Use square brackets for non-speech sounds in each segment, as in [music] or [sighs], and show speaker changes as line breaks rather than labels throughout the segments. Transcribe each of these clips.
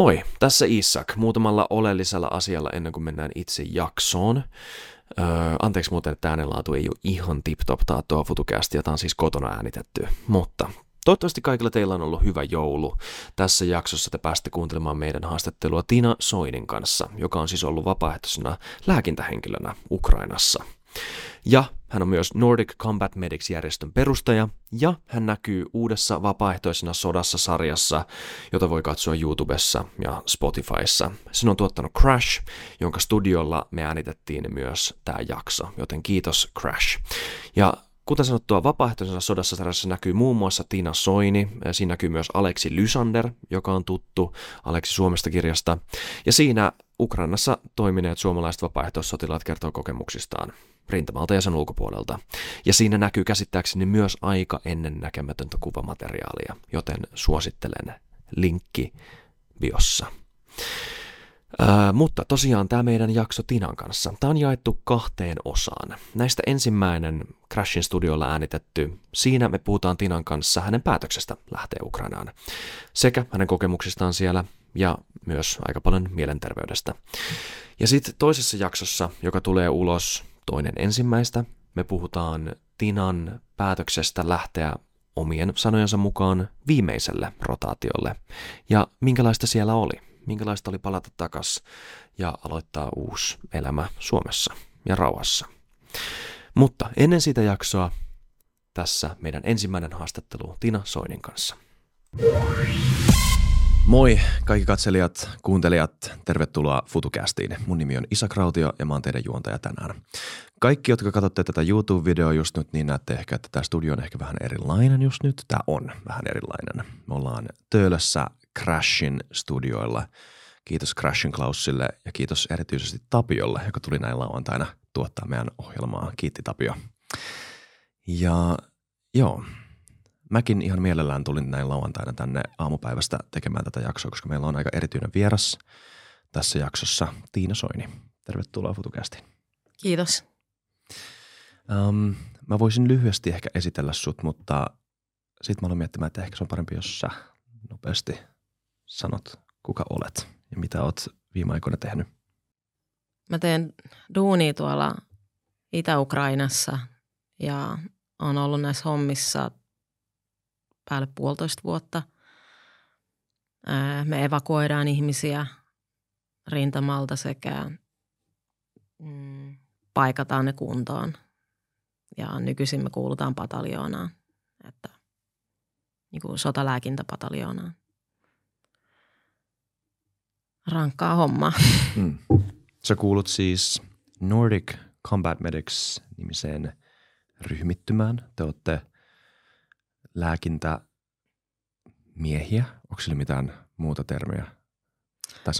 Moi, tässä Isak. Muutamalla oleellisella asialla ennen kuin mennään itse jaksoon. Öö, anteeksi muuten, että äänenlaatu ei ole ihan tip-top taattua futukästi, jota on siis kotona äänitetty. Mutta Toivottavasti kaikilla teillä on ollut hyvä joulu. Tässä jaksossa te pääsette kuuntelemaan meidän haastattelua Tina Soinin kanssa, joka on siis ollut vapaaehtoisena lääkintähenkilönä Ukrainassa. Ja hän on myös Nordic Combat Medics-järjestön perustaja, ja hän näkyy uudessa vapaaehtoisena sodassa-sarjassa, jota voi katsoa YouTubessa ja Spotifyssa. Sen on tuottanut Crash, jonka studiolla me äänitettiin myös tämä jakso, joten kiitos Crash. Ja Kuten sanottua, vapaaehtoisena sodassa sarjassa näkyy muun muassa Tina Soini, siinä näkyy myös Aleksi Lysander, joka on tuttu Aleksi Suomesta kirjasta, ja siinä Ukrainassa toimineet suomalaiset vapaaehtoissotilaat kertoo kokemuksistaan rintamalta ja sen ulkopuolelta. Ja siinä näkyy käsittääkseni myös aika ennennäkemätöntä kuvamateriaalia, joten suosittelen linkki biossa. Ää, mutta tosiaan tämä meidän jakso Tinan kanssa, tämä on jaettu kahteen osaan. Näistä ensimmäinen Crashin studiolla äänitetty, siinä me puhutaan Tinan kanssa hänen päätöksestä lähteä Ukrainaan, sekä hänen kokemuksistaan siellä ja myös aika paljon mielenterveydestä. Ja sitten toisessa jaksossa, joka tulee ulos toinen ensimmäistä, me puhutaan Tinan päätöksestä lähteä omien sanojensa mukaan viimeiselle rotaatiolle ja minkälaista siellä oli minkälaista oli palata takas ja aloittaa uusi elämä Suomessa ja rauhassa. Mutta ennen sitä jaksoa tässä meidän ensimmäinen haastattelu Tina Soinin kanssa. Moi kaikki katselijat, kuuntelijat, tervetuloa FutuCastiin. Mun nimi on Isa Krautio ja mä oon teidän juontaja tänään. Kaikki, jotka katsotte tätä YouTube-videoa just nyt, niin näette ehkä, että tämä studio on ehkä vähän erilainen just nyt. Tämä on vähän erilainen. Me ollaan Töölössä Crashin studioilla. Kiitos Crashin Klausille ja kiitos erityisesti Tapiolle, joka tuli näin lauantaina tuottaa meidän ohjelmaa. Kiitti Tapio. Ja joo, mäkin ihan mielellään tulin näin lauantaina tänne aamupäivästä tekemään tätä jaksoa, koska meillä on aika erityinen vieras tässä jaksossa, Tiina Soini. Tervetuloa FutuCastiin.
Kiitos.
Um, mä voisin lyhyesti ehkä esitellä sut, mutta sitten mä aloin miettimään, että ehkä se on parempi, jos sä nopeasti sanot, kuka olet ja mitä oot viime aikoina tehnyt?
Mä teen duunia tuolla Itä-Ukrainassa ja on ollut näissä hommissa päälle puolitoista vuotta. Me evakuoidaan ihmisiä rintamalta sekä mm, paikataan ne kuntoon. Ja nykyisin me kuulutaan pataljoonaan, että niin kuin sotalääkintäpataljoonaan rankkaa hommaa. Mm.
Sä kuulut siis Nordic Combat Medics nimiseen ryhmittymään. Te olette lääkintämiehiä. Onko sillä mitään muuta termiä?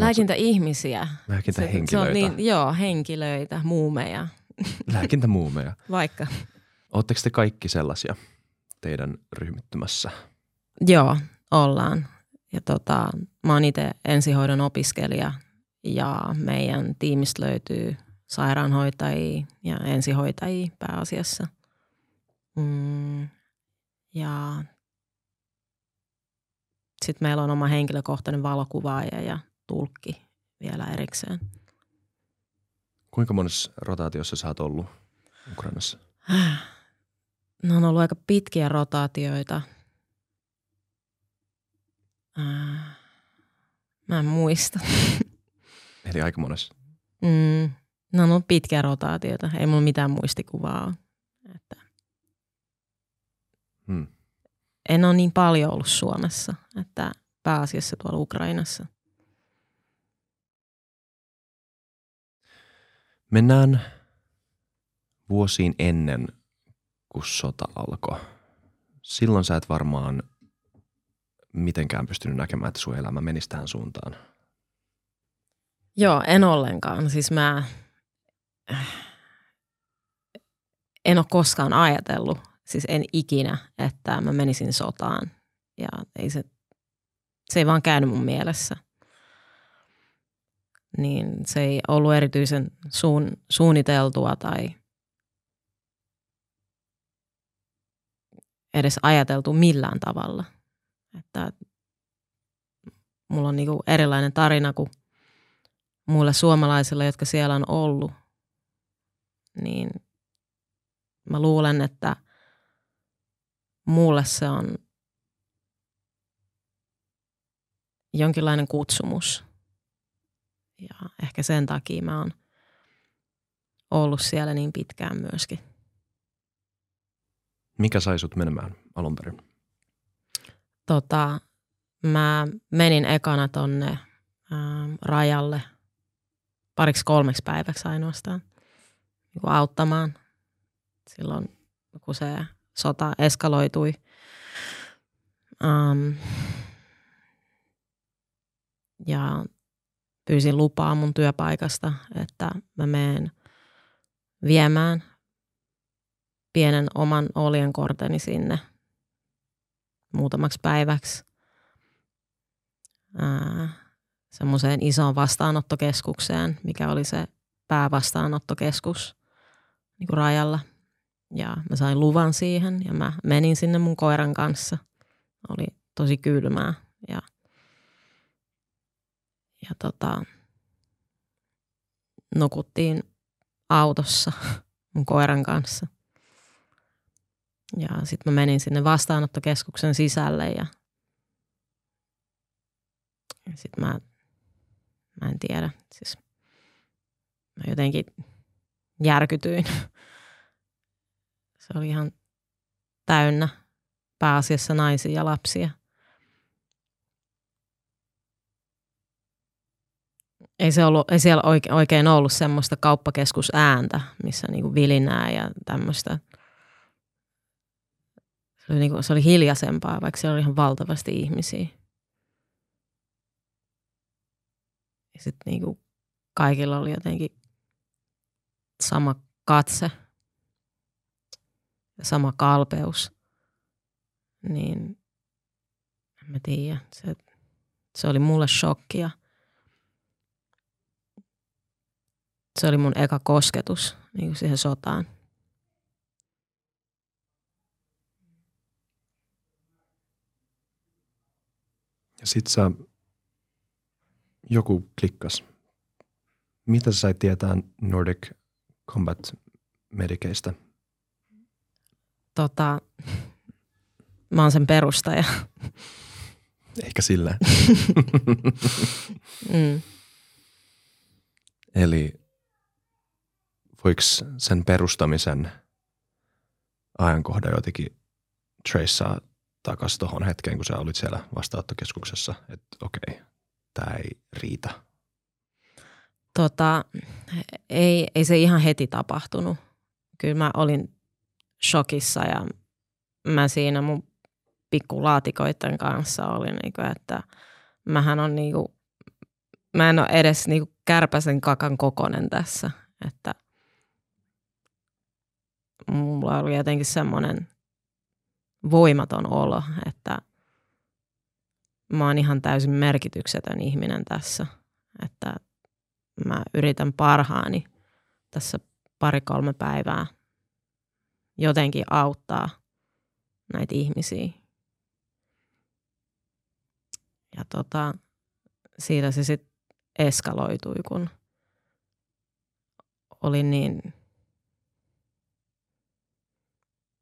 Lääkintäihmisiä.
Lääkintähenkilöitä. Se, se on
niin, joo, henkilöitä, muumeja.
Lääkintämuumeja. [laughs]
Vaikka.
Oletteko te kaikki sellaisia teidän ryhmittymässä?
Joo, ollaan. Ja tota, mä oon itse ensihoidon opiskelija ja meidän tiimistä löytyy sairaanhoitajia ja ensihoitajia pääasiassa. Mm, ja sitten meillä on oma henkilökohtainen valokuvaaja ja tulkki vielä erikseen.
Kuinka monessa rotaatiossa sä oot ollut Ukrainassa? [sighs]
Ne on ollut aika pitkiä rotaatioita – mä en muista. [laughs]
Eli aika monessa.
Mm, no on ollut pitkä rotaatiota. Ei mulla mitään muistikuvaa Että hmm. En ole niin paljon ollut Suomessa, että pääasiassa tuolla Ukrainassa.
Mennään vuosiin ennen kuin sota alkoi. Silloin sä et varmaan mitenkään pystynyt näkemään, että sun elämä menisi tähän suuntaan?
Joo, en ollenkaan. Siis mä en ole koskaan ajatellut, siis en ikinä, että mä menisin sotaan. Ja ei se, se ei vaan käynyt mun mielessä. Niin se ei ollut erityisen suun, suunniteltua tai edes ajateltu millään tavalla – että mulla on niinku erilainen tarina kuin muille suomalaisille, jotka siellä on ollut. Niin mä luulen, että mulle se on jonkinlainen kutsumus. Ja ehkä sen takia mä oon ollut siellä niin pitkään myöskin.
Mikä sai sut menemään alun perin?
Tota, mä menin ekana tonne ää, rajalle pariksi kolmeksi päiväksi ainoastaan niin auttamaan. Silloin kun se sota eskaloitui. Um, ja pyysin lupaa mun työpaikasta, että mä menen viemään pienen oman oljenkorteni sinne muutamaksi päiväksi semmoiseen isoon vastaanottokeskukseen, mikä oli se päävastaanottokeskus niin kuin rajalla. Ja mä sain luvan siihen ja mä menin sinne mun koiran kanssa. Oli tosi kylmää ja, ja tota, nukuttiin autossa [laughs] mun koiran kanssa. Ja sitten mä menin sinne vastaanottokeskuksen sisälle ja, sitten mä, mä en tiedä, siis mä jotenkin järkytyin. [laughs] Se oli ihan täynnä pääasiassa naisia ja lapsia. ei, se ollut, ei siellä oikein ollut semmoista kauppakeskusääntä, missä niinku vilinää ja tämmöistä. Se oli, niinku, se oli hiljaisempaa, vaikka siellä oli ihan valtavasti ihmisiä. Ja sitten niinku kaikilla oli jotenkin sama katse ja sama kalpeus. Niin en mä tiedä, se, se oli mulle shokkia. Se oli mun eka kosketus niin kuin siihen sotaan.
Ja sit sä, joku klikkas. Mitä sä sait tietää Nordic Combat Mediceistä?
Tota, mä oon sen perustaja.
Ehkä sillä. [laughs] mm. Eli voiko sen perustamisen ajankohdan jotenkin traceaa takaisin tuohon hetkeen, kun sä olit siellä vastaanottokeskuksessa, että okei, tämä ei riitä?
Tota, ei, ei se ihan heti tapahtunut. Kyllä mä olin shokissa ja mä siinä mun pikkulaatikoiden kanssa olin, niin kuin, että mähän on niin kuin, mä en ole edes niin kuin kärpäsen kakan kokonen tässä, että – mulla oli jotenkin semmoinen voimaton olo, että mä oon ihan täysin merkityksetön ihminen tässä. Että mä yritän parhaani tässä pari-kolme päivää jotenkin auttaa näitä ihmisiä. Ja tota, siitä se sitten eskaloitui, kun olin niin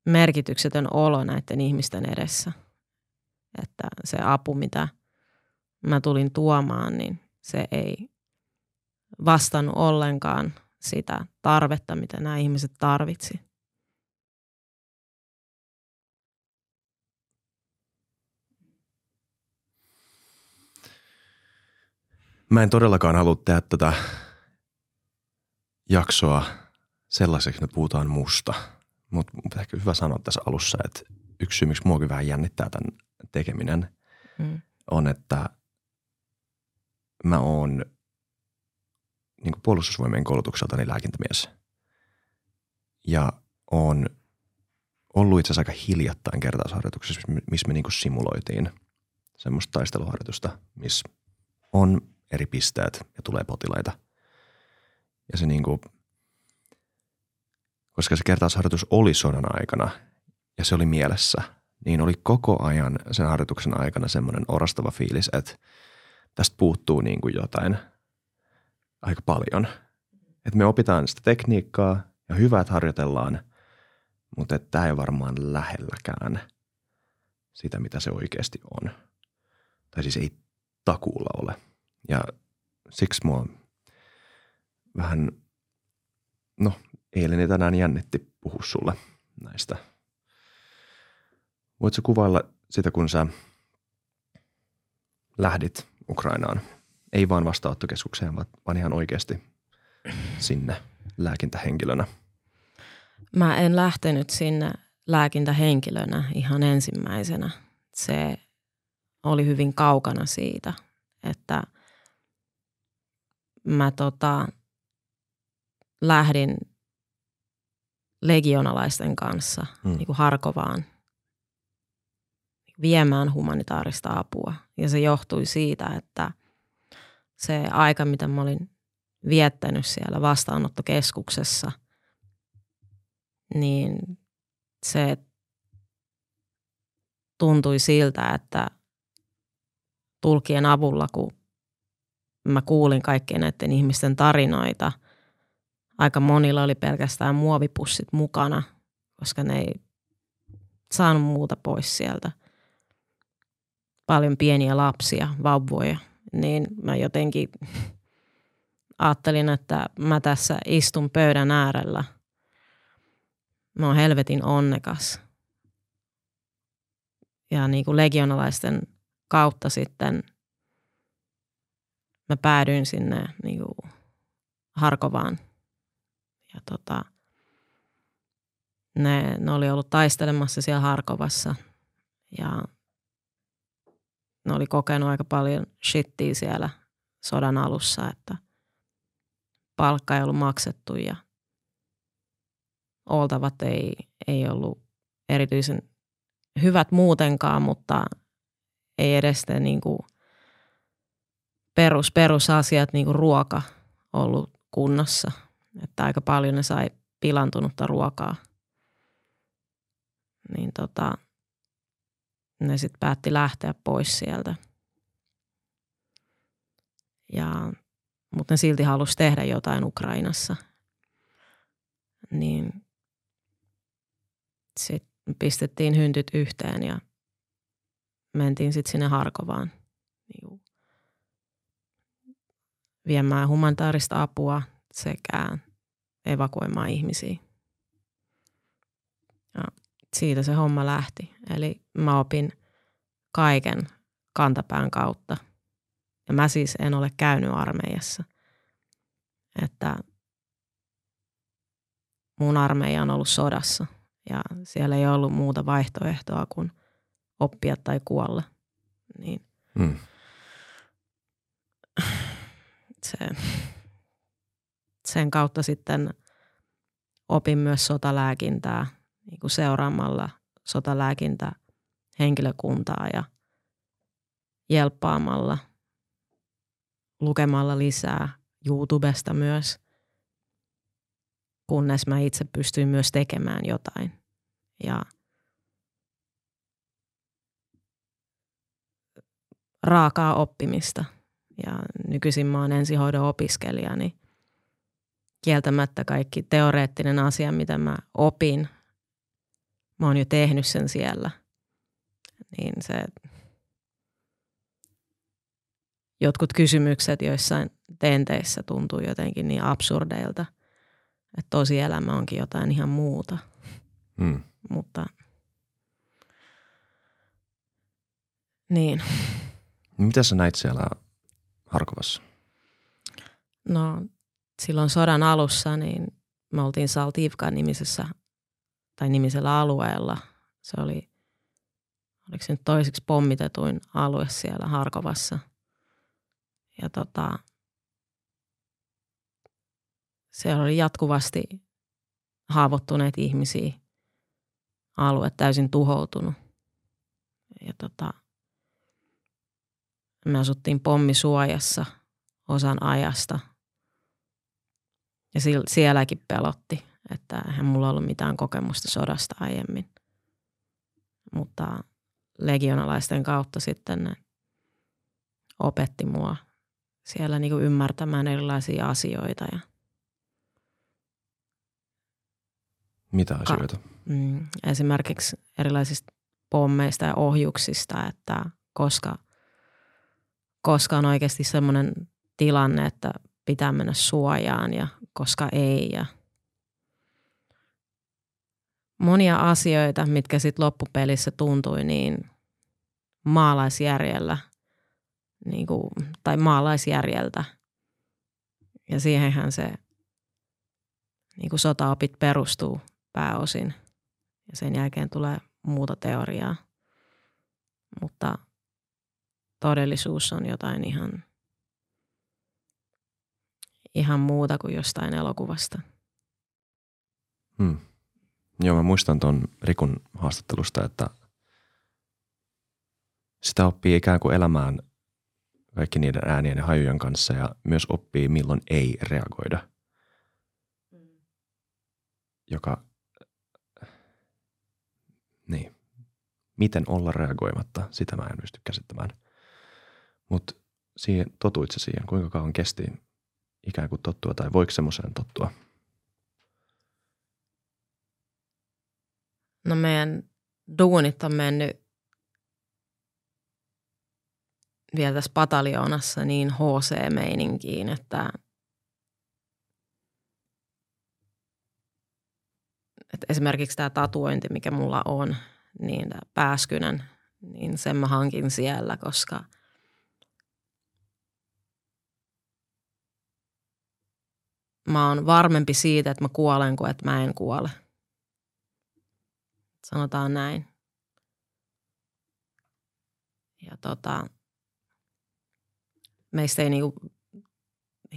merkityksetön olo näiden ihmisten edessä. Että se apu, mitä mä tulin tuomaan, niin se ei vastannut ollenkaan sitä tarvetta, mitä nämä ihmiset tarvitsi.
Mä en todellakaan halua tehdä tätä jaksoa sellaiseksi, että puhutaan musta – mutta ehkä hyvä sanoa tässä alussa, että yksi syy, miksi muakin vähän jännittää tämän tekeminen, mm. on, että mä oon niin puolustusvoimien koulutukseltani lääkintämies. Ja on ollut itse asiassa aika hiljattain kertausharjoituksessa, missä me niin simuloitiin semmoista taisteluharjoitusta, missä on eri pisteet ja tulee potilaita. Ja se niin kuin – koska se kertausharjoitus oli sodan aikana ja se oli mielessä, niin oli koko ajan sen harjoituksen aikana semmoinen orastava fiilis, että tästä puuttuu niin kuin jotain aika paljon. Että me opitaan sitä tekniikkaa ja hyvä, että harjoitellaan, mutta tämä ei varmaan lähelläkään sitä, mitä se oikeasti on. Tai siis ei takuulla ole. Ja siksi mua vähän, no eilen ja tänään jännitti puhua sulle näistä. Voitko kuvailla sitä, kun sä lähdit Ukrainaan? Ei vaan vastaanottokeskukseen, vaan ihan oikeasti sinne lääkintähenkilönä.
Mä en lähtenyt sinne lääkintähenkilönä ihan ensimmäisenä. Se oli hyvin kaukana siitä, että mä tota, lähdin legionalaisten kanssa hmm. niin kuin Harkovaan viemään humanitaarista apua. Ja se johtui siitä, että se aika, mitä mä olin viettänyt siellä vastaanottokeskuksessa, niin se tuntui siltä, että tulkien avulla, kun mä kuulin kaikkien näiden ihmisten tarinoita, aika monilla oli pelkästään muovipussit mukana, koska ne ei saanut muuta pois sieltä. Paljon pieniä lapsia, vauvoja, niin mä jotenkin [laughs] ajattelin, että mä tässä istun pöydän äärellä. Mä oon helvetin onnekas. Ja niin kuin legionalaisten kautta sitten mä päädyin sinne niin kuin Harkovaan. Ja tota, ne, ne oli ollut taistelemassa siellä Harkovassa ja ne oli kokenut aika paljon shittiä siellä sodan alussa, että palkka ei ollut maksettu ja oltavat ei, ei ollut erityisen hyvät muutenkaan, mutta ei edes niin kuin perus, perusasiat, niin kuin ruoka, ollut kunnossa. Että aika paljon ne sai pilantunutta ruokaa. Niin tota, ne sitten päätti lähteä pois sieltä. Ja, mutta ne silti halusi tehdä jotain Ukrainassa. Niin sitten pistettiin hyntyt yhteen ja mentiin sitten sinne Harkovaan niin viemään humanitaarista apua sekä evakuoimaan ihmisiä. Ja siitä se homma lähti. Eli mä opin kaiken kantapään kautta. Ja mä siis en ole käynyt armeijassa. Että mun armeija on ollut sodassa ja siellä ei ollut muuta vaihtoehtoa kuin oppia tai kuolla. Niin mm. Se, sen kautta sitten opin myös sotalääkintää niin kuin seuraamalla sotalääkintä henkilökuntaa ja jelppaamalla, lukemalla lisää YouTubesta myös, kunnes mä itse pystyin myös tekemään jotain. Ja raakaa oppimista. Ja nykyisin mä oon ensihoidon opiskelija, niin kieltämättä kaikki teoreettinen asia, mitä mä opin, mä oon jo tehnyt sen siellä. Niin se, jotkut kysymykset joissain tenteissä tuntuu jotenkin niin absurdeilta, että tosielämä onkin jotain ihan muuta. Mm. Mutta niin.
Mitä sä näit siellä Harkovassa?
No silloin sodan alussa niin me oltiin Saltivka nimisessä tai nimisellä alueella. Se oli, oliko se nyt toiseksi pommitetuin alue siellä Harkovassa. Ja tota, siellä oli jatkuvasti haavoittuneet ihmisiä, alue täysin tuhoutunut. Ja tota, me asuttiin pommisuojassa osan ajasta. Ja sielläkin pelotti, että eihän mulla ollut mitään kokemusta sodasta aiemmin. Mutta legionalaisten kautta sitten opetti mua siellä niin kuin ymmärtämään erilaisia asioita. Ja,
Mitä asioita? Ka-
mm, esimerkiksi erilaisista pommeista ja ohjuksista, että koska, koska on oikeasti semmoinen tilanne, että pitää mennä suojaan ja koska ei. Ja monia asioita, mitkä sitten loppupelissä tuntui niin maalaisjärjellä niin kuin, tai maalaisjärjeltä. Ja siihenhän se niin kuin sotaopit perustuu pääosin. Ja sen jälkeen tulee muuta teoriaa. Mutta todellisuus on jotain ihan, ihan muuta kuin jostain elokuvasta.
Hmm. Joo, mä muistan tuon Rikun haastattelusta, että sitä oppii ikään kuin elämään kaikki niiden äänien ja hajujen kanssa ja myös oppii milloin ei reagoida. Joka, niin, miten olla reagoimatta, sitä mä en pysty käsittämään. Mutta siihen, totuit se siihen, kuinka kauan kesti ikään kuin tottua tai voiko semmoiseen tottua?
No meidän duunit on mennyt vielä tässä pataljoonassa niin HC-meininkiin, että, että esimerkiksi tämä tatuointi, mikä mulla on, niin tämä pääskynen, niin sen mä hankin siellä, koska mä oon varmempi siitä, että mä kuolen kuin että mä en kuole. Sanotaan näin. Ja tota, meistä ei niinku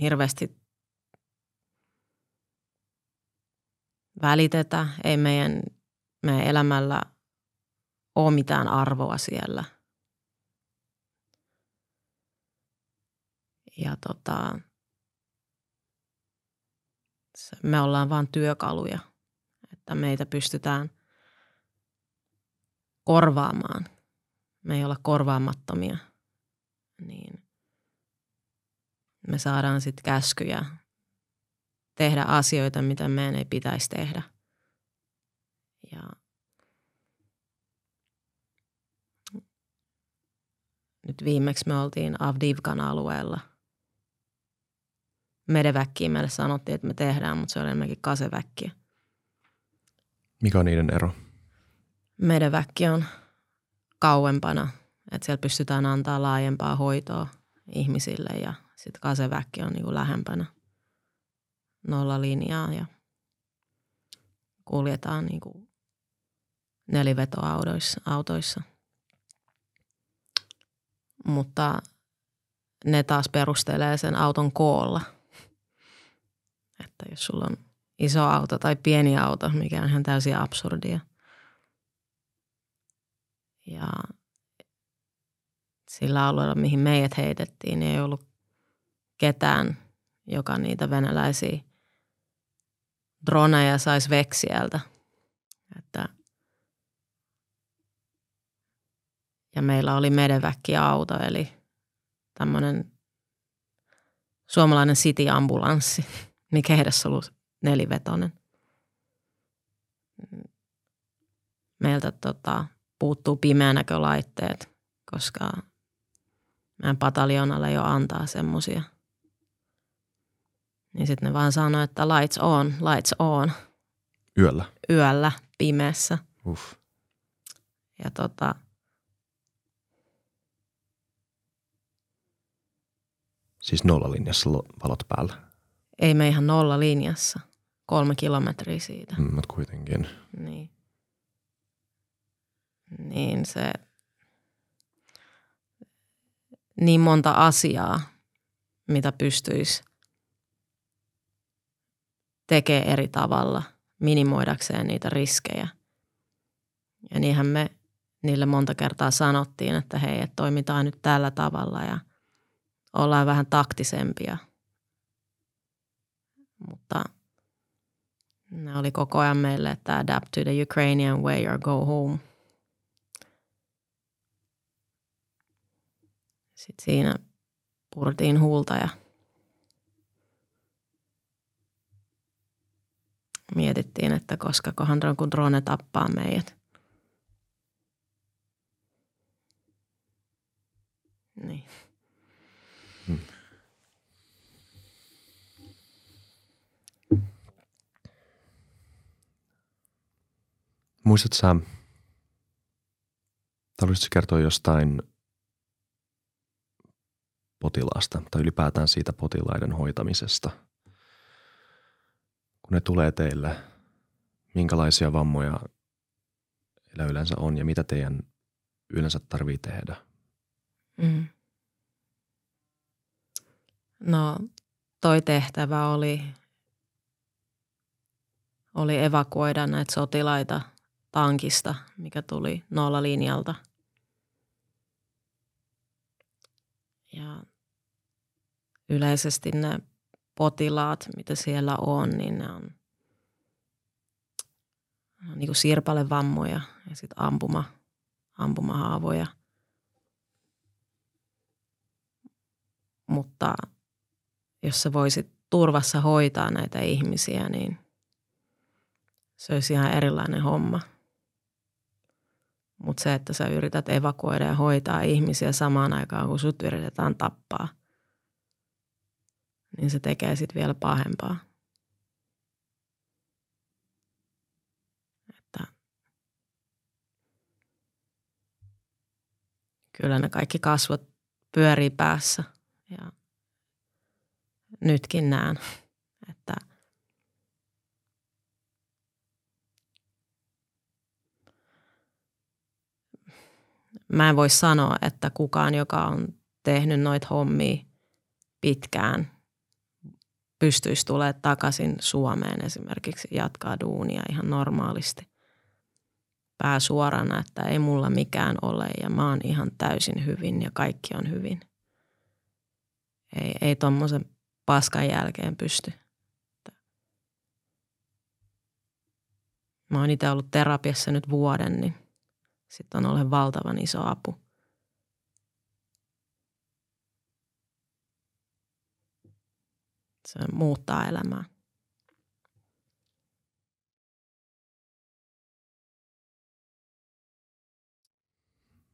hirveästi välitetä, ei meidän, meidän elämällä ole mitään arvoa siellä. Ja tota, me ollaan vain työkaluja, että meitä pystytään korvaamaan. Me ei olla korvaamattomia. Niin me saadaan sitten käskyjä tehdä asioita, mitä meidän ei pitäisi tehdä. Ja nyt viimeksi me oltiin Avdivkan alueella. Medeväkkiä meille sanottiin, että me tehdään, mutta se oli enemmänkin kaseväkkiä.
Mikä on niiden ero?
Medeväkki on kauempana, että siellä pystytään antaa laajempaa hoitoa ihmisille ja sitten kaseväkki on niin kuin lähempänä nolla linjaa ja kuljetaan niin kuin nelivetoautoissa. Autoissa. Mutta ne taas perustelee sen auton koolla. Että jos sulla on iso auto tai pieni auto, mikä on ihan täysin absurdia. Ja sillä alueella, mihin meidät heitettiin, niin ei ollut ketään, joka niitä venäläisiä droneja saisi veksiältä. Että ja meillä oli medeväkki-auto, eli tämmöinen suomalainen city-ambulanssi, mikä edes ollut nelivetonen. Meiltä tota, puuttuu pimeänäkölaitteet, koska meidän pataljoonalla jo antaa semmoisia – niin sitten ne vaan sanoi, että lights on, lights on.
Yöllä?
Yöllä, pimeässä.
Uff.
Ja tota,
Siis nollalinjassa valot päällä?
Ei me ihan nolla linjassa. Kolme kilometriä siitä.
Mm, mutta kuitenkin.
Niin. Niin se, niin monta asiaa, mitä pystyisi tekee eri tavalla minimoidakseen niitä riskejä. Ja niinhän me niille monta kertaa sanottiin, että hei, että toimitaan nyt tällä tavalla ja ollaan vähän taktisempia. Mutta ne oli koko ajan meille, että adapt to the Ukrainian way or go home. Sitten siinä purtiin huulta ja mietittiin, että koska kohan kun drone tappaa meidät. Niin.
Muistatko sä, haluaisitko kertoa jostain potilaasta tai ylipäätään siitä potilaiden hoitamisesta? Kun ne tulee teille, minkälaisia vammoja heillä yleensä on ja mitä teidän yleensä tarvii tehdä? Mm.
No toi tehtävä oli, oli evakuoida näitä sotilaita tankista, mikä tuli nollalinjalta. Ja yleisesti ne potilaat, mitä siellä on, niin ne on, ne on niin sirpalevammoja ja sitten ampuma, ampumahaavoja. Mutta jos sä voisit turvassa hoitaa näitä ihmisiä, niin se olisi ihan erilainen homma. Mutta se, että sä yrität evakuoida ja hoitaa ihmisiä samaan aikaan, kun sut yritetään tappaa, niin se tekee sitten vielä pahempaa. Että kyllä ne kaikki kasvot pyörii päässä ja nytkin näen, että – mä en voi sanoa, että kukaan, joka on tehnyt noita hommia pitkään, pystyisi tulemaan takaisin Suomeen esimerkiksi jatkaa duunia ihan normaalisti. Pää suorana, että ei mulla mikään ole ja mä oon ihan täysin hyvin ja kaikki on hyvin. Ei, ei tommosen paskan jälkeen pysty. Mä oon itse ollut terapiassa nyt vuoden, niin sitten on ole valtavan iso apu. Se muuttaa elämää.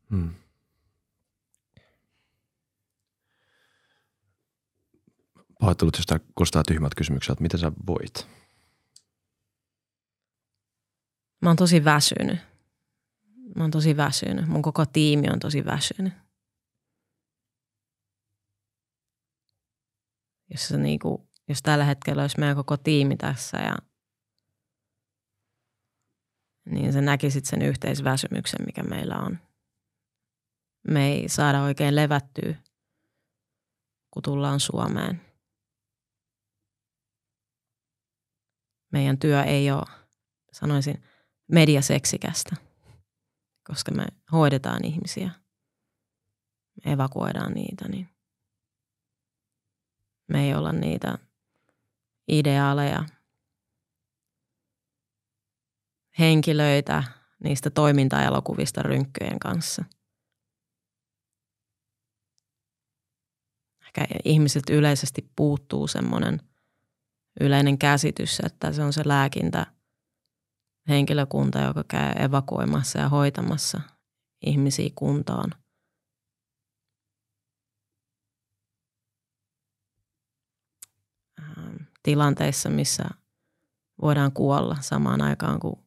Hmm.
Pahoittelut, jos tämä kuulostaa tyhmät kysymykset, että miten sä voit?
Mä oon tosi väsynyt Mä oon tosi väsynyt. Mun koko tiimi on tosi väsynyt. Jos, se niinku, jos tällä hetkellä olisi meidän koko tiimi tässä ja niin sä näkisit sen yhteisväsymyksen, mikä meillä on. Me ei saada oikein levättyä, kun tullaan Suomeen. Meidän työ ei ole, sanoisin, mediaseksikästä koska me hoidetaan ihmisiä, me evakuoidaan niitä, niin me ei olla niitä ideaaleja, henkilöitä niistä toimintaelokuvista rynkkyjen kanssa. Ehkä ihmiset yleisesti puuttuu semmoinen yleinen käsitys, että se on se lääkintä – henkilökunta, joka käy evakuoimassa ja hoitamassa ihmisiä kuntoon. Ähm, tilanteissa, missä voidaan kuolla samaan aikaan, kun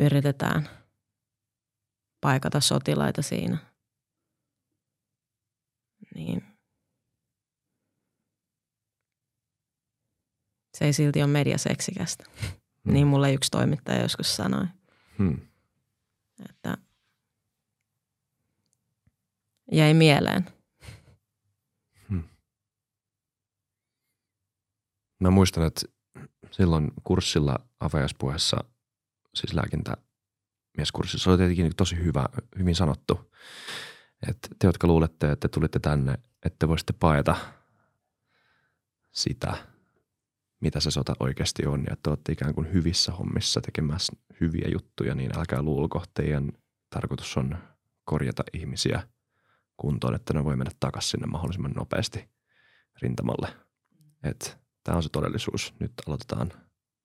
yritetään paikata sotilaita siinä. Niin se ei silti ole mediaseksikästä. Hmm. Niin mulle yksi toimittaja joskus sanoi. Hmm. Että jäi mieleen. Hmm.
Mä muistan, että silloin kurssilla avajaispuheessa, siis lääkintämieskurssissa, oli tietenkin tosi hyvä, hyvin sanottu. Että te, jotka luulette, että tulitte tänne, että voisitte paeta sitä – mitä se sota oikeasti on ja että olette ikään kuin hyvissä hommissa tekemässä hyviä juttuja, niin älkää luulko, teidän tarkoitus on korjata ihmisiä, kuntoon, että ne voi mennä takaisin sinne mahdollisimman nopeasti rintamalle. Että tämä on se todellisuus. Nyt aloitetaan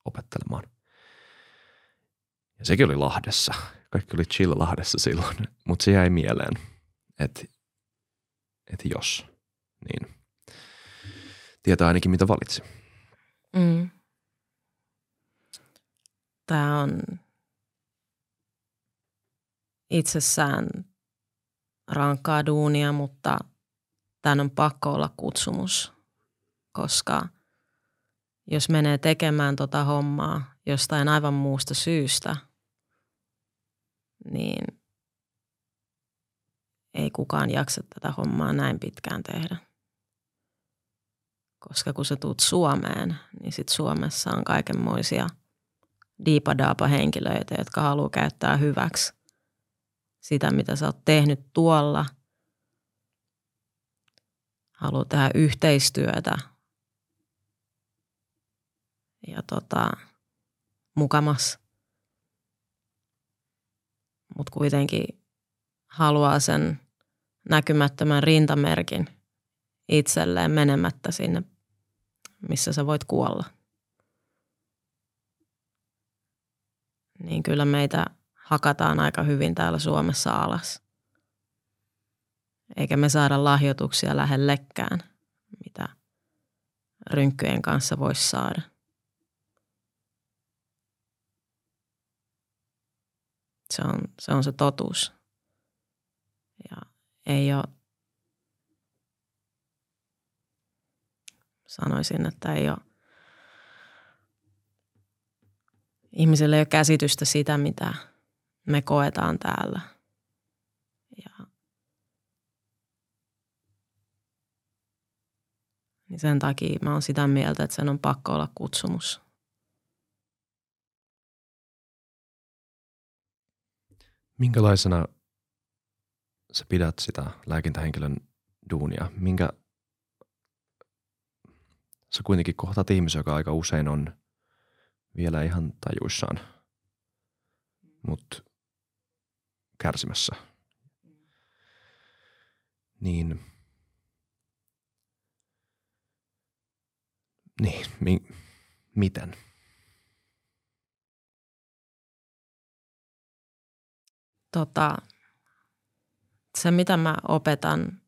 opettelemaan. Ja sekin oli Lahdessa. Kaikki oli chill Lahdessa silloin, [laughs] mutta se jäi mieleen, että, että jos, niin tietää ainakin mitä valitsi.
Mm. Tämä on itsessään rankkaa duunia, mutta tämän on pakko olla kutsumus, koska jos menee tekemään tota hommaa jostain aivan muusta syystä, niin ei kukaan jaksa tätä hommaa näin pitkään tehdä. Koska kun sä tuut Suomeen, niin sit Suomessa on kaikenmoisia diipadaapa henkilöitä, jotka haluaa käyttää hyväksi sitä, mitä sä oot tehnyt tuolla. Haluaa tehdä yhteistyötä ja tota, mukamas. Mutta kuitenkin haluaa sen näkymättömän rintamerkin itselleen menemättä sinne, missä sä voit kuolla. Niin kyllä meitä hakataan aika hyvin täällä Suomessa alas. Eikä me saada lahjoituksia lähellekään, mitä rynkkyjen kanssa voisi saada. Se on, se on se totuus. Ja ei ole, sanoisin, että ei ole, ihmisille ei ole käsitystä sitä, mitä me koetaan täällä. Ja niin sen takia mä oon sitä mieltä, että sen on pakko olla kutsumus.
Minkälaisena sä pidät sitä lääkintähenkilön duunia? Minkä sä kuitenkin kohtaat ihmisiä, joka aika usein on vielä ihan tajuissaan, mutta kärsimässä. Niin, niin mi, miten?
Tota, se, mitä mä opetan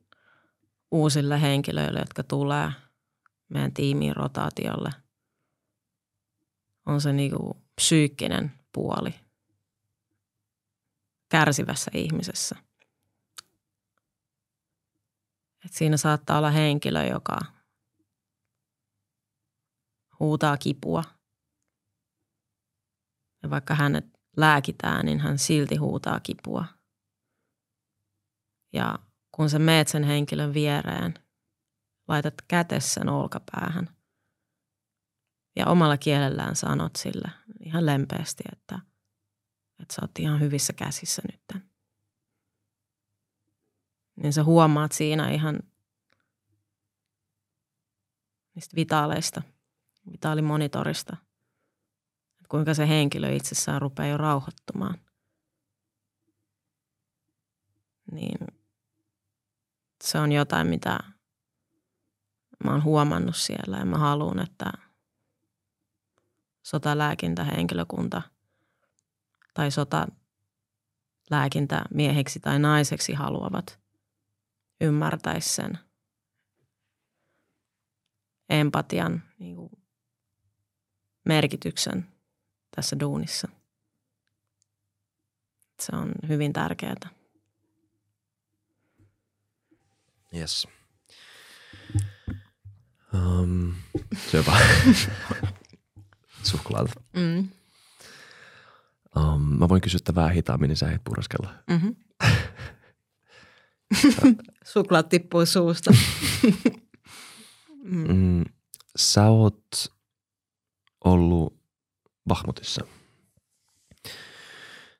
uusille henkilöille, jotka tulee meidän tiimiin rotaatiolle, on se niinku psyykkinen puoli kärsivässä ihmisessä. Et siinä saattaa olla henkilö, joka huutaa kipua. Ja vaikka hänet lääkitään, niin hän silti huutaa kipua. Ja kun sä meet sen henkilön viereen, laitat kätes sen olkapäähän ja omalla kielellään sanot sille ihan lempeästi, että, että sä oot ihan hyvissä käsissä nyt. Niin sä huomaat siinä ihan niistä vitaaleista, vitaalimonitorista, että kuinka se henkilö itsessään rupeaa jo rauhoittumaan. Niin se on jotain, mitä mä oon huomannut siellä ja mä haluan, että sotalääkintähenkilökunta tai sotalääkintämieheksi tai naiseksi haluavat ymmärtäisi sen empatian niin kuin merkityksen tässä duunissa. Se on hyvin tärkeää.
Yes. Um, vaan suklaata.
Mm.
Um, mä voin kysyä vähän hitaammin, niin sä et puraskella.
Mm-hmm. [laughs] Suklaat tippuu suusta. [laughs]
Mm, sä oot ollut Bahmutissa.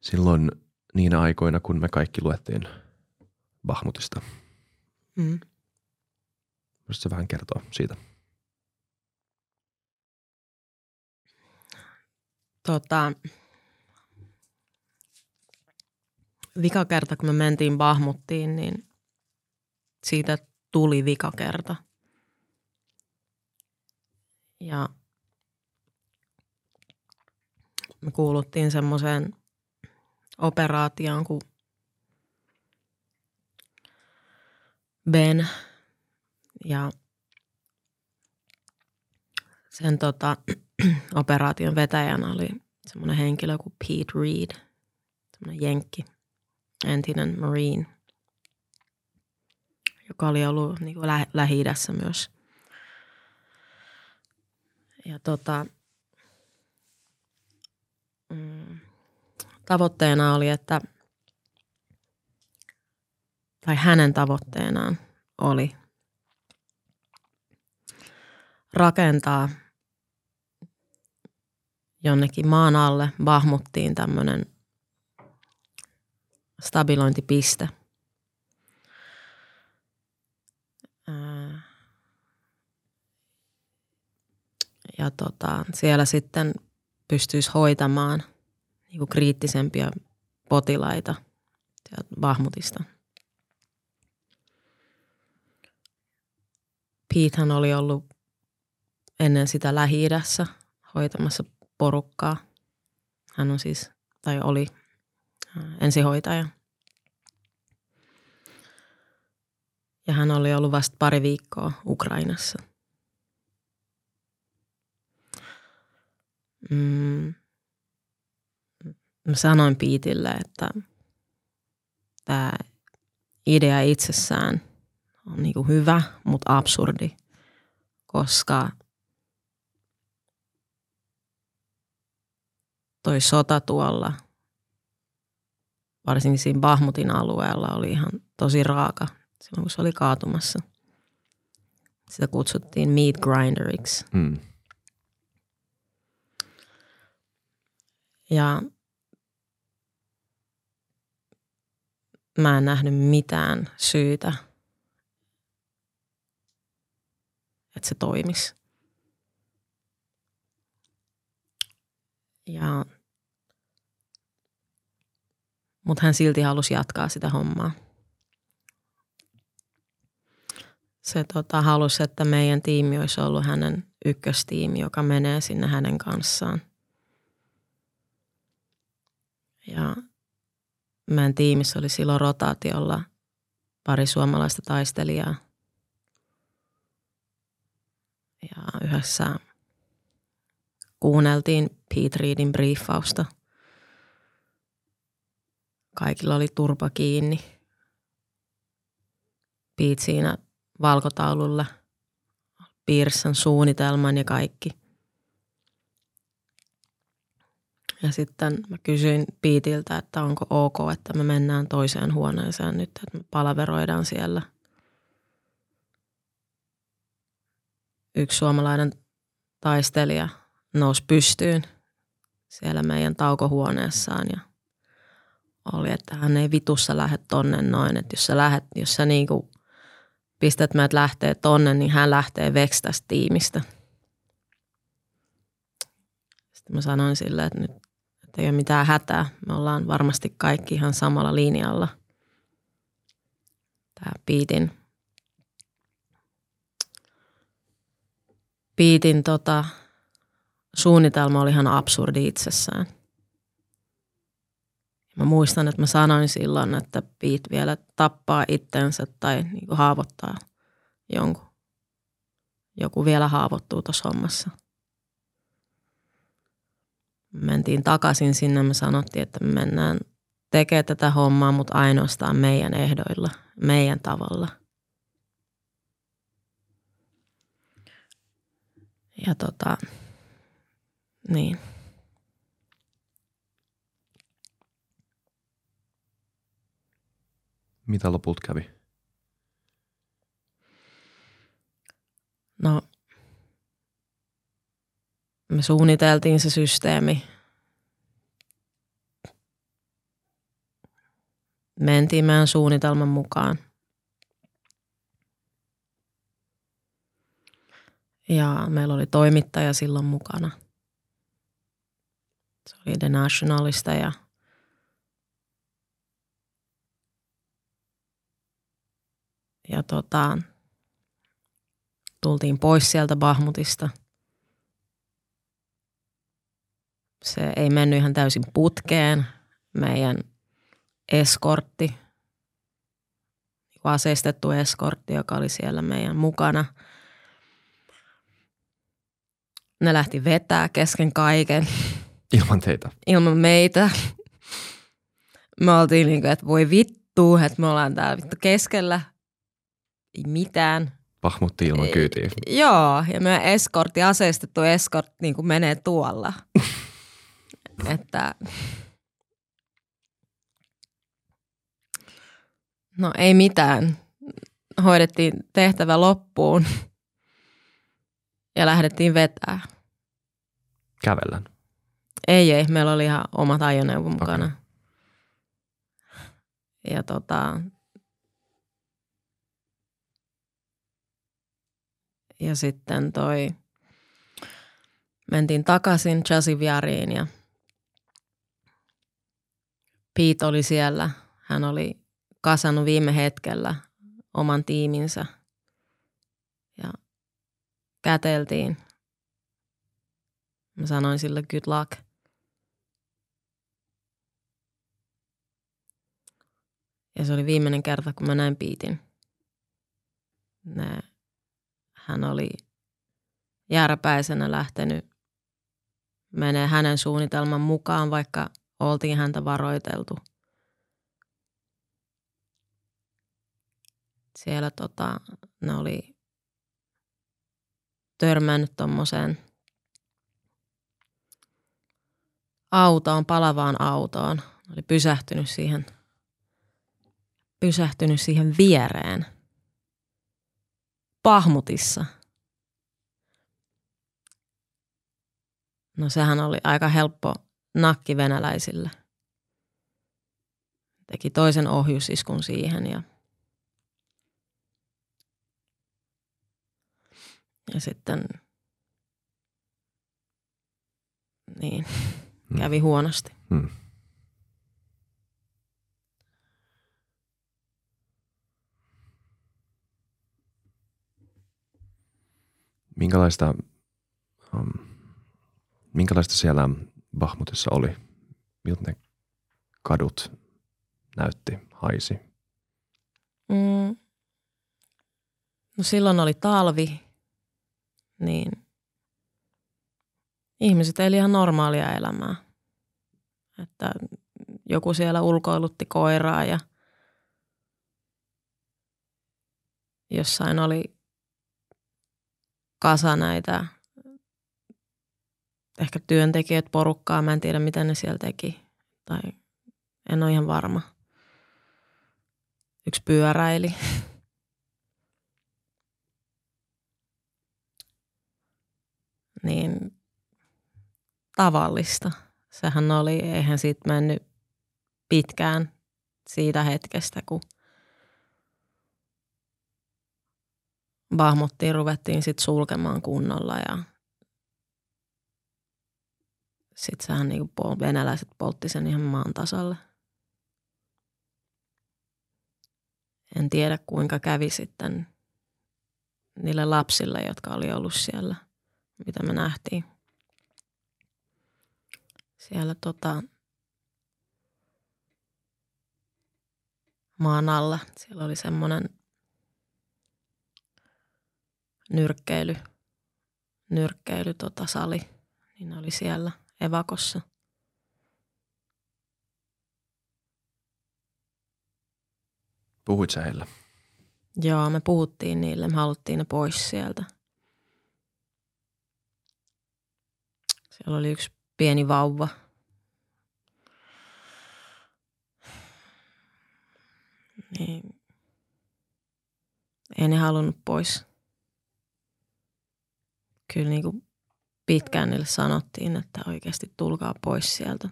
Silloin niinä aikoina, kun me kaikki luettiin Bahmutista.
Mm.
Voisitko vähän kertoa siitä?
Tota, vika kerta, kun me mentiin Bahmuttiin, niin siitä tuli vikakerta. Ja me kuuluttiin semmoiseen operaatioon kuin Ben ja sen tota, [clears throat] operaation vetäjänä oli semmoinen henkilö kuin Pete Reed, semmoinen jenkki, entinen Marine, joka oli ollut niin kuin lä- Lähi-idässä myös. Ja tota, mm, tavoitteena oli, että tai hänen tavoitteenaan oli rakentaa jonnekin maan alle Bahmuttiin tämmöinen stabilointipiste. Ja tota, siellä sitten pystyisi hoitamaan niin kuin kriittisempiä potilaita Bahmutista. Petehän oli ollut ennen sitä lähi hoitamassa porukkaa. Hän on siis, tai oli ensihoitaja. Ja hän oli ollut vasta pari viikkoa Ukrainassa. Mm. Mä sanoin Piitille, että tämä idea itsessään on niinku hyvä, mutta absurdi, koska – toi sota tuolla, varsinkin siinä Bahmutin alueella, oli ihan tosi raaka silloin, kun se oli kaatumassa. Sitä kutsuttiin meat grinderiksi. Mm. Ja mä en nähnyt mitään syytä, että se toimisi. Ja mutta hän silti halusi jatkaa sitä hommaa. Se tota, halusi, että meidän tiimi olisi ollut hänen ykköstiimi, joka menee sinne hänen kanssaan. Ja meidän tiimissä oli silloin rotaatiolla pari suomalaista taistelijaa. Ja yhdessä kuunneltiin Pete Reedin briefausta – Kaikilla oli turpa kiinni. Piit siinä valkotaululla, piirsan suunnitelman ja kaikki. Ja sitten mä kysyin Piitiltä, että onko ok, että me mennään toiseen huoneeseen nyt, että me palaveroidaan siellä. Yksi suomalainen taistelija nousi pystyyn siellä meidän taukohuoneessaan ja oli, että hän ei vitussa lähde tonne noin. Että jos sä, lähet, jos sä niinku pistät meidät lähtee tonne, niin hän lähtee veksi tästä tiimistä. Sitten mä sanoin sille, että nyt että ei ole mitään hätää. Me ollaan varmasti kaikki ihan samalla linjalla. Tämä Piitin, Piitin tota, suunnitelma oli ihan absurdi itsessään. Mä muistan, että mä sanoin silloin, että Piit vielä tappaa itsensä tai niin kuin haavoittaa jonkun. Joku vielä haavoittuu tuossa hommassa. Mentiin takaisin sinne, me sanottiin, että me mennään tekemään tätä hommaa, mutta ainoastaan meidän ehdoilla, meidän tavalla. Ja tota, niin.
Mitä lopulta kävi?
No, me suunniteltiin se systeemi. Mentiin meidän suunnitelman mukaan. Ja meillä oli toimittaja silloin mukana. Se oli The Nationalista ja – ja tota, tultiin pois sieltä Bahmutista. Se ei mennyt ihan täysin putkeen. Meidän eskortti, aseistettu eskortti, joka oli siellä meidän mukana. Ne lähti vetää kesken kaiken
Ilman teitä.
ilman meitä. Me oltiin niin kuin, että voi vittu, että me ollaan täällä vittu keskellä. Ei mitään.
Pahmutti ilman kyytiä.
Joo, ja meidän eskortti, aseistettu eskortti niin kuin menee tuolla. [laughs] että no ei mitään. Hoidettiin tehtävä loppuun ja lähdettiin vetää.
Kävellään.
Ei, ei. Meillä oli ihan omat ajoneuvo mukana.
Okei.
Ja tota... Ja sitten toi... Mentiin takaisin Chasiviariin ja Pete oli siellä. Hän oli kasannut viime hetkellä oman tiiminsä ja käteltiin. Mä sanoin sille good luck. Ja se oli viimeinen kerta, kun mä näin Piitin. Ne, hän oli jääräpäisenä lähtenyt menee hänen suunnitelman mukaan, vaikka oltiin häntä varoiteltu. Siellä tota, ne oli törmännyt tommoseen autoon, palavaan autoon. Oli pysähtynyt siihen pysähtynyt siihen viereen. Pahmutissa. No sehän oli aika helppo nakki venäläisille. Teki toisen ohjusiskun siihen ja ja sitten niin, kävi huonosti.
Hmm. Minkälaista, um, minkälaista siellä Bahmutissa oli? Miltä ne kadut näytti, haisi?
Mm. No silloin oli talvi, niin ihmiset eli ihan normaalia elämää. Että joku siellä ulkoilutti koiraa ja jossain oli kasa näitä ehkä työntekijät porukkaa. Mä en tiedä, mitä ne siellä teki. Tai en ole ihan varma. Yksi pyöräili. [laughs] niin tavallista. Sehän oli, eihän siitä mennyt pitkään siitä hetkestä, kun Bahmuttiin ruvettiin sitten sulkemaan kunnolla ja sitten sehän pol- venäläiset poltti sen ihan maan tasalle. En tiedä kuinka kävi sitten niille lapsille, jotka oli ollut siellä, mitä me nähtiin. Siellä tota, maan alla. Siellä oli semmoinen nyrkkeily, nyrkkeily tota sali, niin oli siellä evakossa.
Puhuit sä heillä?
Joo, me puhuttiin niille, me haluttiin ne pois sieltä. Siellä oli yksi pieni vauva. Niin. Ei ne halunnut pois. Kyllä niin kuin pitkään niille sanottiin, että oikeasti tulkaa pois sieltä,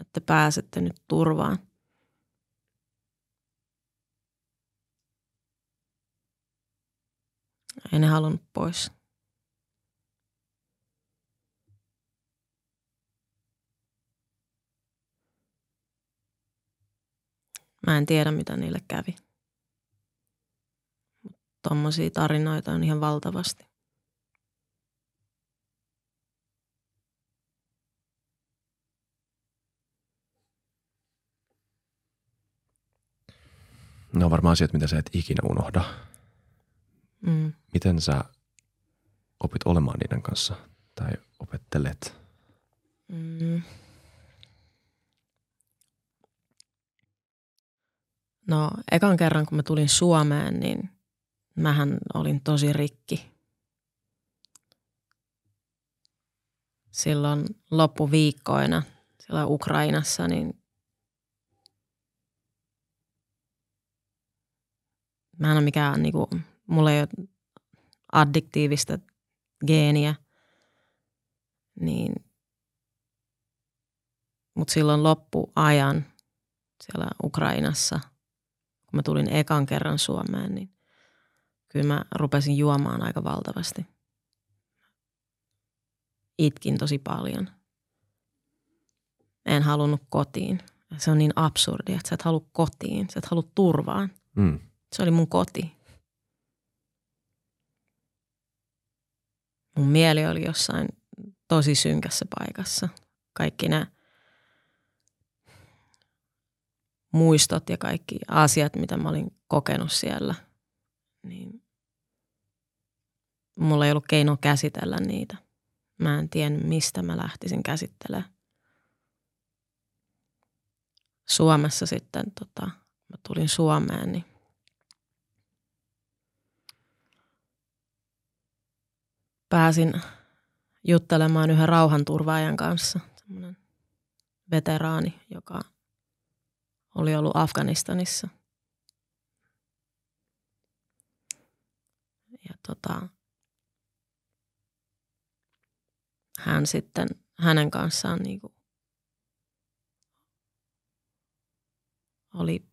että pääsette nyt turvaan. Ei ne halunnut pois. Mä en tiedä, mitä niille kävi. tommosia tarinoita on ihan valtavasti.
Ne on varmaan asiat, mitä sä et ikinä unohda.
Mm.
Miten sä opit olemaan niiden kanssa tai opettelet?
Mm. No, ekan kerran kun mä tulin Suomeen, niin mähän olin tosi rikki. Silloin loppuviikkoina siellä Ukrainassa, niin mä en ole mikään, niinku, mulla ei ole addiktiivista geeniä, niin mutta silloin loppuajan siellä Ukrainassa, kun mä tulin ekan kerran Suomeen, niin kyllä mä rupesin juomaan aika valtavasti. Itkin tosi paljon. En halunnut kotiin. Se on niin absurdi, että sä et halua kotiin, sä et halua turvaan.
Mm.
Se oli mun koti. Mun mieli oli jossain tosi synkässä paikassa. Kaikki nämä muistot ja kaikki asiat, mitä mä olin kokenut siellä, niin mulla ei ollut keino käsitellä niitä. Mä en tiedä, mistä mä lähtisin käsittelemään. Suomessa sitten, tota, mä tulin Suomeen, niin pääsin juttelemaan yhden rauhanturvaajan kanssa, semmoinen veteraani, joka oli ollut Afganistanissa. Ja tota, hän sitten, hänen kanssaan niin kuin oli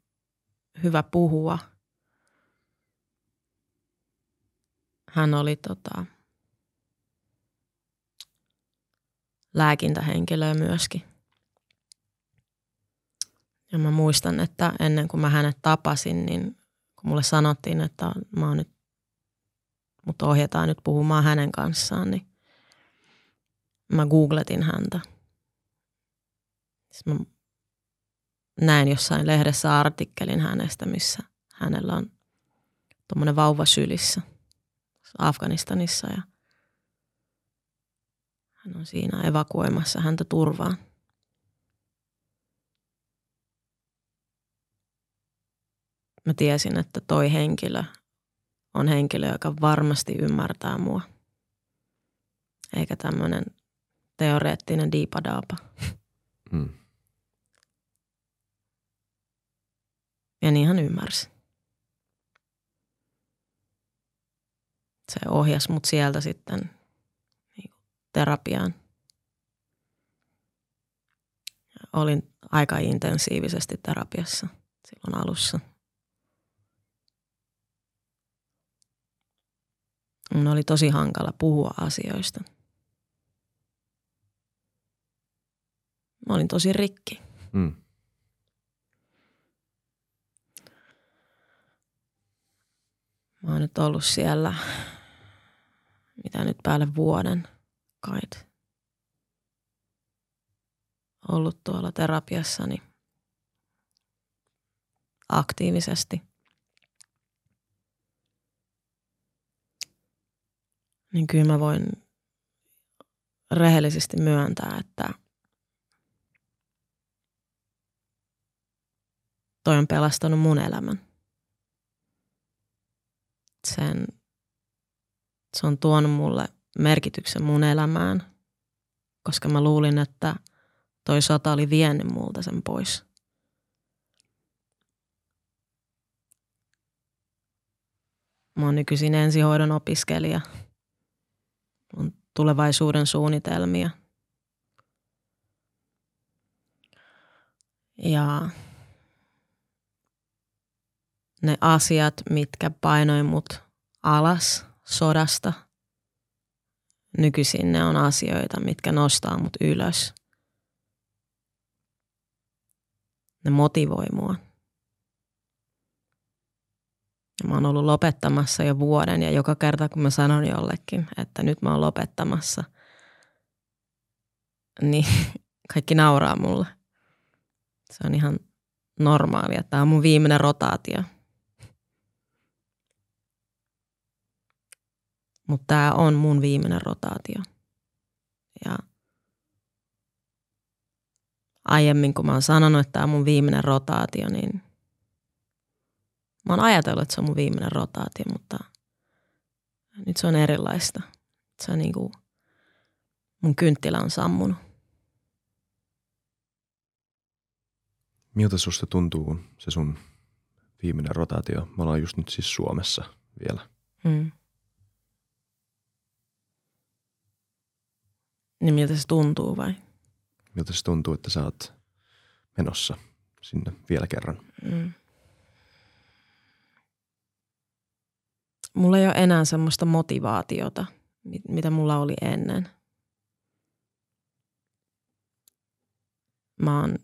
hyvä puhua. Hän oli tota, lääkintähenkilö myöskin. Ja mä muistan, että ennen kuin mä hänet tapasin, niin kun mulle sanottiin, että mä oon nyt, mut ohjataan nyt puhumaan hänen kanssaan, niin mä googletin häntä. Sitten mä näin jossain lehdessä artikkelin hänestä, missä hänellä on tuommoinen vauva sylissä Afganistanissa ja hän on siinä evakuoimassa häntä turvaan. Mä tiesin, että toi henkilö on henkilö, joka varmasti ymmärtää mua. Eikä tämmöinen teoreettinen diipadaapa. [laughs]
Mm.
Ja niin hän ymmärsi. Se ohjasi mut sieltä sitten terapiaan. Olin aika intensiivisesti terapiassa silloin alussa. Mun oli tosi hankala puhua asioista. Mä olin tosi rikki.
Mm.
Mä oon nyt ollut siellä, mitä nyt päälle vuoden kait. Ollut tuolla terapiassani aktiivisesti. Niin kyllä mä voin rehellisesti myöntää, että toi on pelastanut mun elämän sen, se on tuonut mulle merkityksen mun elämään, koska mä luulin, että toi sota oli vienyt multa sen pois. Mä oon nykyisin ensihoidon opiskelija. On tulevaisuuden suunnitelmia. Ja ne asiat, mitkä painoi mut alas sodasta, nykyisin ne on asioita, mitkä nostaa mut ylös. Ne motivoi mua. Ja mä oon ollut lopettamassa jo vuoden ja joka kerta kun mä sanon jollekin, että nyt mä oon lopettamassa, niin [laughs] kaikki nauraa mulle. Se on ihan normaalia. Tämä on mun viimeinen rotaatio. Mutta tämä on mun viimeinen rotaatio. Ja aiemmin, kun mä oon sanonut, että tämä on mun viimeinen rotaatio, niin mä oon ajatellut, että se on mun viimeinen rotaatio, mutta nyt se on erilaista. Se on niin kuin, mun kynttilä on sammunut.
Miltä susta tuntuu se sun viimeinen rotaatio? Me ollaan just nyt siis Suomessa vielä.
Mm. Niin miltä se tuntuu vai?
Miltä se tuntuu, että sä oot menossa sinne vielä kerran?
Mm. Mulla ei ole enää semmoista motivaatiota, mitä mulla oli ennen. Mä oon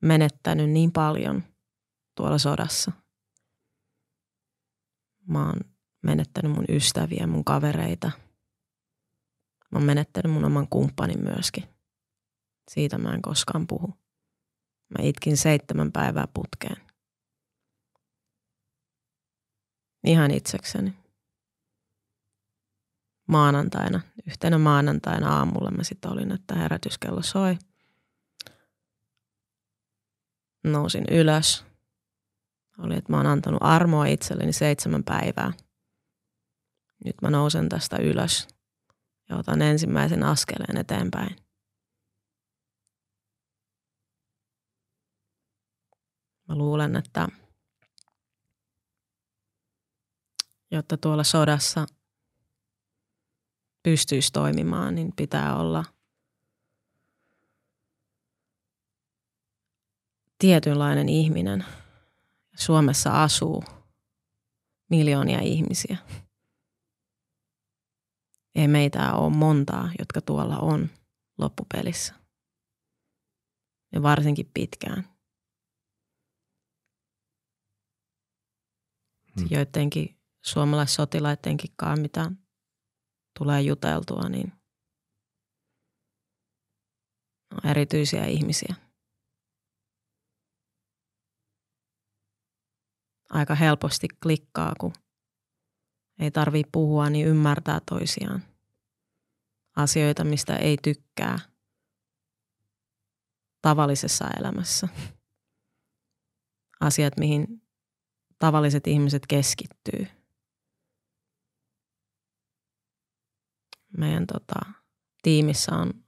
menettänyt niin paljon tuolla sodassa. Mä oon menettänyt mun ystäviä, mun kavereita. Mä oon menettänyt mun oman kumppanin myöskin. Siitä mä en koskaan puhu. Mä itkin seitsemän päivää putkeen. Ihan itsekseni. Maanantaina, yhtenä maanantaina aamulla mä sitten olin, että herätyskello soi. Nousin ylös. Oli, että mä oon antanut armoa itselleni seitsemän päivää. Nyt mä nousen tästä ylös ja otan ensimmäisen askeleen eteenpäin. Mä luulen, että jotta tuolla sodassa pystyisi toimimaan, niin pitää olla tietynlainen ihminen. Suomessa asuu miljoonia ihmisiä. Ei meitä ole montaa, jotka tuolla on loppupelissä. Ja varsinkin pitkään. Hmm. Joidenkin suomalaissotilaidenkin mitä tulee juteltua, niin on erityisiä ihmisiä. Aika helposti klikkaa, kun ei tarvii puhua, niin ymmärtää toisiaan. Asioita, mistä ei tykkää tavallisessa elämässä. Asiat, mihin tavalliset ihmiset keskittyy. Meidän tota, tiimissä on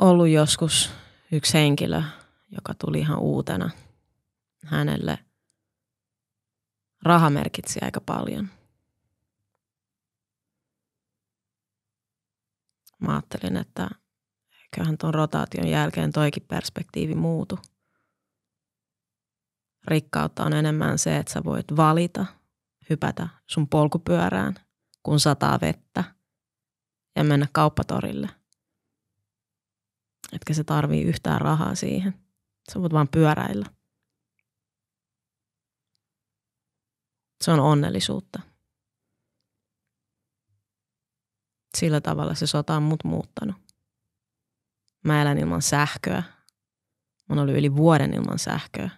ollut joskus yksi henkilö, joka tuli ihan uutena. Hänelle raha merkitsi aika paljon. Mä ajattelin, että eiköhän tuon rotaation jälkeen toikin perspektiivi muutu. Rikkautta on enemmän se, että sä voit valita, hypätä sun polkupyörään, kun sataa vettä ja mennä kauppatorille. Etkä se tarvii yhtään rahaa siihen. Sä voit vaan pyöräillä. Se on onnellisuutta. Sillä tavalla se sota on mut muuttanut. Mä elän ilman sähköä. Mä oli yli vuoden ilman sähköä.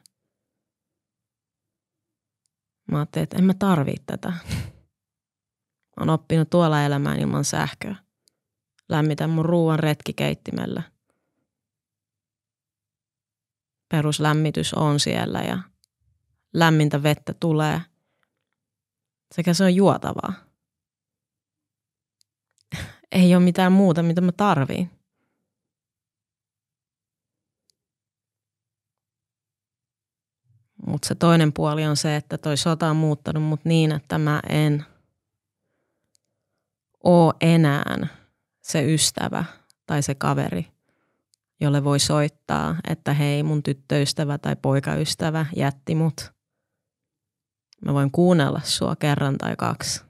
Mä ajattelin, että en mä tarvii tätä. [laughs] Mä oon oppinut tuolla elämään ilman sähköä. Lämmitän mun ruoan retkikeittimellä. Peruslämmitys on siellä ja lämmintä vettä tulee se on juotavaa. Ei ole mitään muuta, mitä mä tarviin. Mutta se toinen puoli on se, että toi sota on muuttanut mut niin, että mä en oo enää se ystävä tai se kaveri, jolle voi soittaa, että hei mun tyttöystävä tai poikaystävä jätti mut – Mä voin kuunnella sua kerran tai kaksi.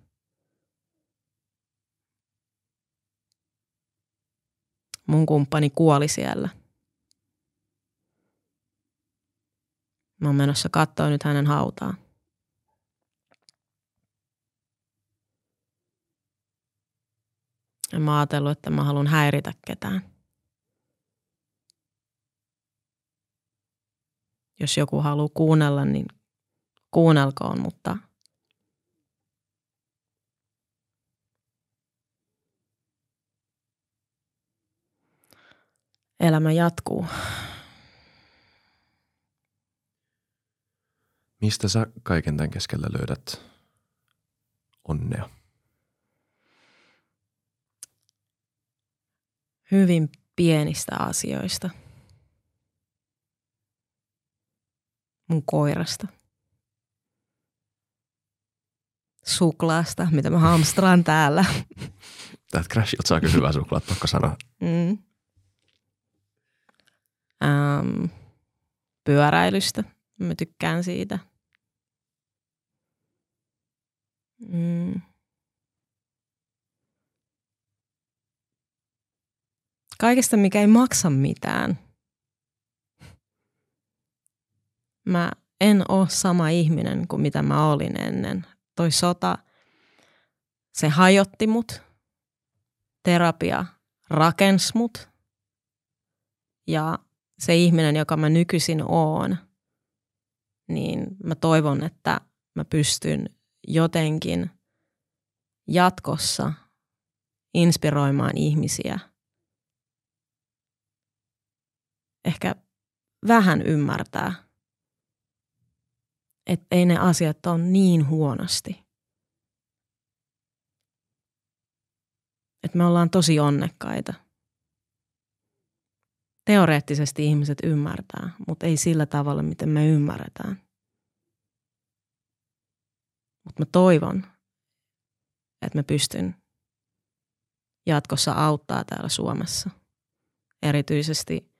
Mun kumppani kuoli siellä. Mä oon menossa katsoa nyt hänen hautaa. En mä ajatellut, että mä haluan häiritä ketään. Jos joku haluaa kuunnella, niin kuunnelkoon, mutta elämä jatkuu.
Mistä sä kaiken tämän keskellä löydät onnea?
Hyvin pienistä asioista. Mun koirasta. Suklaasta, mitä mä hamstraan täällä.
Täältä Crashilta saa kyllä hyvää suklaat, tokko sanoa.
Mm. Ähm, pyöräilystä. Mä tykkään siitä. Mm. Kaikesta, mikä ei maksa mitään. Mä en ole sama ihminen kuin mitä mä olin ennen. Toi sota, se hajotti mut. Terapia rakensi mut. Ja se ihminen, joka mä nykyisin oon, niin mä toivon, että mä pystyn jotenkin jatkossa inspiroimaan ihmisiä. Ehkä vähän ymmärtää, että ei ne asiat ole niin huonosti. Että me ollaan tosi onnekkaita. Teoreettisesti ihmiset ymmärtää, mutta ei sillä tavalla, miten me ymmärretään. Mutta mä toivon, että mä pystyn jatkossa auttaa täällä Suomessa, erityisesti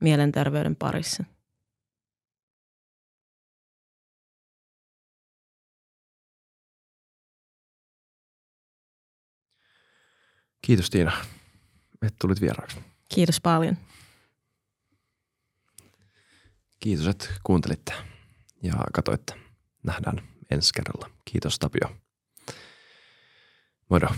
mielenterveyden parissa.
Kiitos Tiina, että tulit vieraaksi.
Kiitos paljon.
Kiitos, että kuuntelitte ja katsoitte. Nähdään ensi kerralla. Kiitos Tapio. Moro.